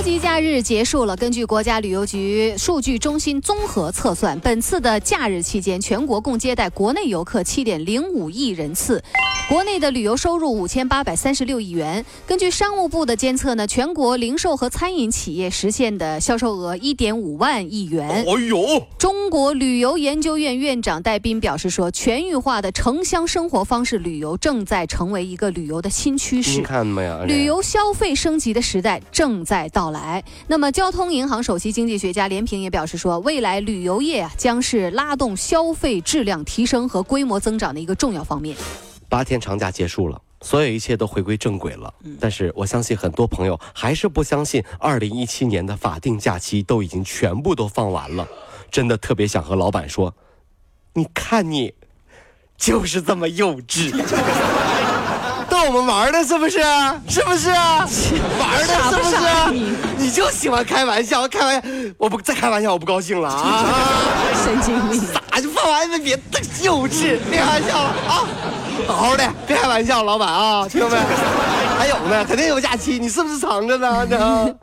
超级假日结束了。根据国家旅游局数据中心综合测算，本次的假日期间，全国共接待国内游客七点零五亿人次，国内的旅游收入五千八百三十六亿元。根据商务部的监测呢，全国零售和餐饮企业实现的销售额一点五万亿元。哎呦，中国旅游研究院院长戴斌表示说，全域化的城乡生活方式旅游正在成为一个旅游的新趋势。你看没有？旅游消费升级的时代正在到来。那么，交通银行首席经济学家连平也表示说，未来旅游业啊将是拉动消费质量提升和规模增长的一个重要方面。八天长假结束了，所有一切都回归正轨了。但是我相信很多朋友还是不相信，二零一七年的法定假期都已经全部都放完了。真的特别想和老板说，你看你，就是这么幼稚。逗我们玩的，是不是？是不是？玩的，是不是？你你就喜欢开玩笑，开玩笑，我不再开玩笑，我不高兴了啊！神经病！咋就放完别这幼稚，别开玩笑了啊！好好的，别开玩笑，老板啊，听到没？还有呢，肯定有假期，你是不是藏着呢？呢？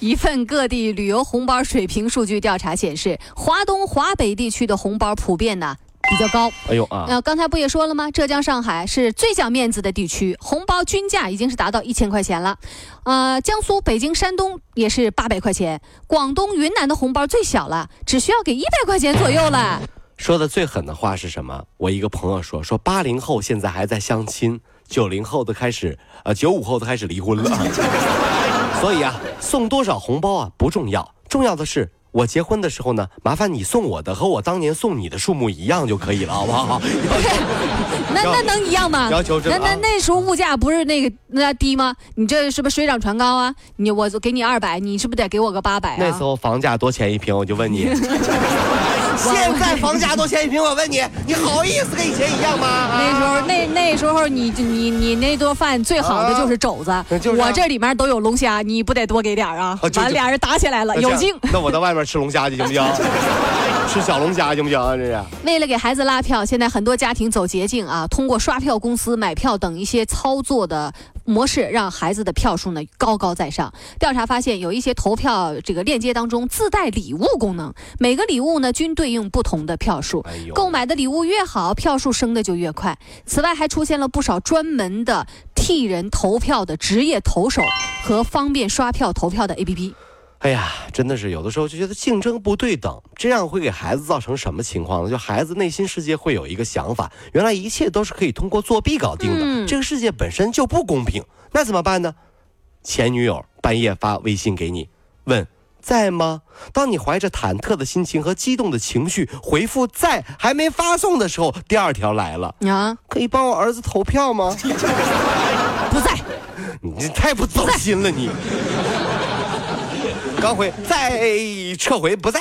一份各地旅游红包水平数据调查显示，华东、华北地区的红包普遍呢比较高。哎呦啊！那、刚才不也说了吗？浙江、上海是最讲面子的地区，红包均价已经是达到一千块钱了。呃，江苏、北京、山东也是八百块钱，广东、云南的红包最小了，只需要给一百块钱左右了。说的最狠的话是什么？我一个朋友说，说八零后现在还在相亲，九零后都开始，呃，九五后都开始离婚了。所以啊，送多少红包啊不重要，重要的是我结婚的时候呢，麻烦你送我的和我当年送你的数目一样就可以了，好不好？那那能一样吗？要求这那那那时候物价不是那个那低吗？你这是不是水涨船高啊？你我给你二百，你是不是得给我个八百啊？那时候房价多钱一平？我就问你。现在房价多钱一平？我问你，你好意思跟以前一样吗？啊那时候那那时候你你你那顿饭最好的就是肘子，我这里面都有龙虾，你不得多给点儿啊啊？俩人打起来了，有劲。那我在外面吃龙虾去行不行？吃小龙虾行不行啊？这是。为了给孩子拉票，现在很多家庭走捷径啊，通过刷票公司买票等一些操作的模式，让孩子的票数呢高高在上。调查发现，有一些投票这个链接当中自带礼物功能，每个礼物呢均对应不同的票数。哎购买的礼物越好，票数升的就越快。此外，还出现了不少专门的替人投票的职业投手和方便刷票投票的 APP。哎呀，真的是有的时候就觉得竞争不对等，这样会给孩子造成什么情况呢？就孩子内心世界会有一个想法，原来一切都是可以通过作弊搞定的，嗯这个世界本身就不公平，那怎么办呢？前女友半夜发微信给你，问在吗？当你怀着忐忑的心情和激动的情绪回复在还没发送的时候，第二条来了，啊，可以帮我儿子投票吗？不在。你这太不走心了你。刚回再撤回不在。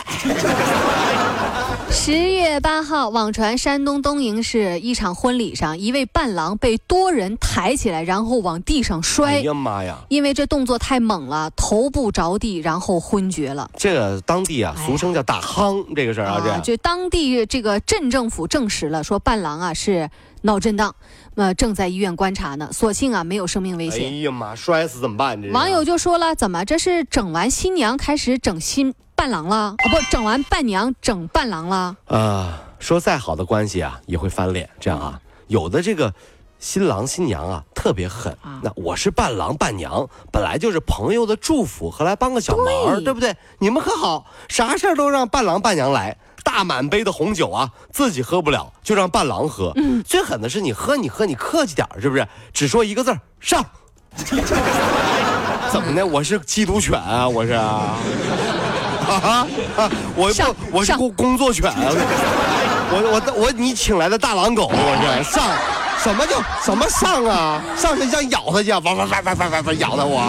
十月八号，网传山东东营市一场婚礼上，一位伴郎被多人抬起来，然后往地上哎摔。呀妈呀！因为这动作太猛了，头部着地，然后昏厥了。这个当地啊俗称叫打夯这个事儿啊，这就当地这个镇政府证实了，说伴郎啊是脑震荡，呃正在医院观察呢，所幸啊没有生命危险哎。呀妈，摔死怎么办？这网友就说了，怎么这是整完新娘开始整新伴郎了？啊，不，整完伴娘整伴郎了？啊，说再好的关系啊，也会翻脸。这样啊，有的这个新郎新娘啊特别狠啊。那我是伴郎伴娘，本来就是朋友的祝福和来帮个小忙，对对不对？你们可好，啥事儿都让伴郎伴娘来。大满杯的红酒啊，自己喝不了，就让伴郎喝。嗯最狠的是你喝，你喝，你客气点儿是不是？只说一个字儿上。怎么的？我是缉毒犬啊，我是 啊。啊啊！我我是工工作犬啊！我我我你请来的大狼狗，我是上，什么叫什么上啊？上去想咬他去，汪汪汪汪汪汪汪咬它我，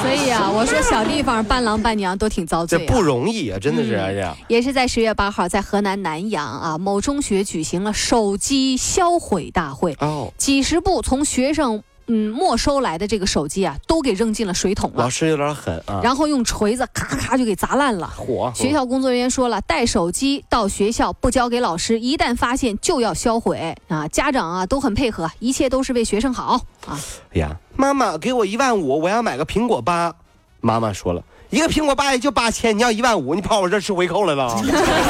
所以啊，我说小地方伴郎伴娘都挺遭罪、这不容易啊，真的是嗯哎呀。也是在十月八号，在河南南阳啊，某中学举行了手机销毁大会，哦，几十部从学生嗯没收来的这个手机啊，都给扔进了水桶了，老师有点狠啊。然后用锤子咔咔就给砸烂了。火学校工作人员说了，带手机到学校不交给老师，一旦发现就要销毁啊！家长啊都很配合，一切都是为学生好啊！哎呀，妈妈给我一万五，我要买个苹果八。妈妈说了，一个苹果八也就八千，你要一万五，你跑我这儿吃回扣来了？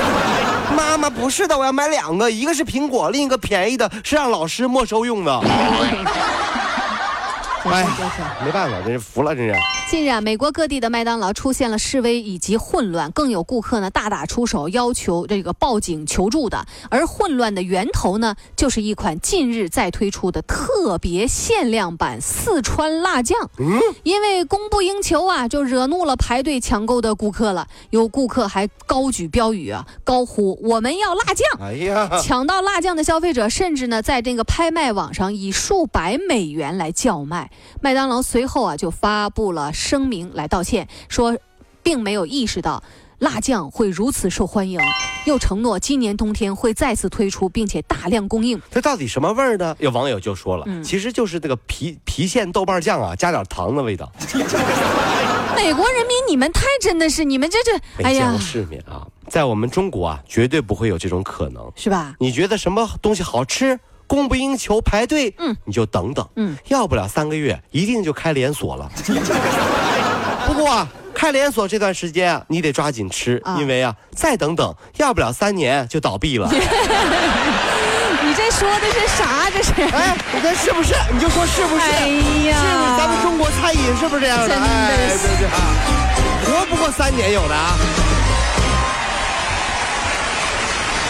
妈妈不是的，我要买两个，一个是苹果，另一个便宜的是让老师没收用的。哎。没办法，真是服了，真是。近日啊，美国各地的麦当劳出现了示威以及混乱，更有顾客呢大打出手，要求这个报警求助的。而混乱的源头呢，就是一款近日再推出的特别限量版四川辣酱。嗯，因为供不应求啊，就惹怒了排队抢购的顾客了。有顾客还高举标语啊，高呼“我们要辣酱”。哎呀，抢到辣酱的消费者，甚至呢，在这个拍卖网上以数百美元来叫卖。麦当劳随后啊，就发布了声明来道歉，说并没有意识到辣酱会如此受欢迎，又承诺今年冬天会再次推出，并且大量供应。这到底什么味儿呢？有网友就说了，嗯其实就是这个郫郫县豆瓣酱啊，加点糖的味道。美国人民，你们太真的是，你们这这，哎呀没见过，世面啊，在我们中国啊，绝对不会有这种可能。是吧？你觉得什么东西好吃，供不应求，排队，嗯，你就等等，嗯，要不了三个月，一定就开连锁了。不过啊，开连锁这段时间啊，你得抓紧吃，啊因为啊，再等等，要不了三年就倒闭了。你这说的是啥？这是？哎，你看是不是？你就说是不是？哎是呀，咱们中国餐饮是不是这样的？真的哎，是对对啊，活不过三年有的啊。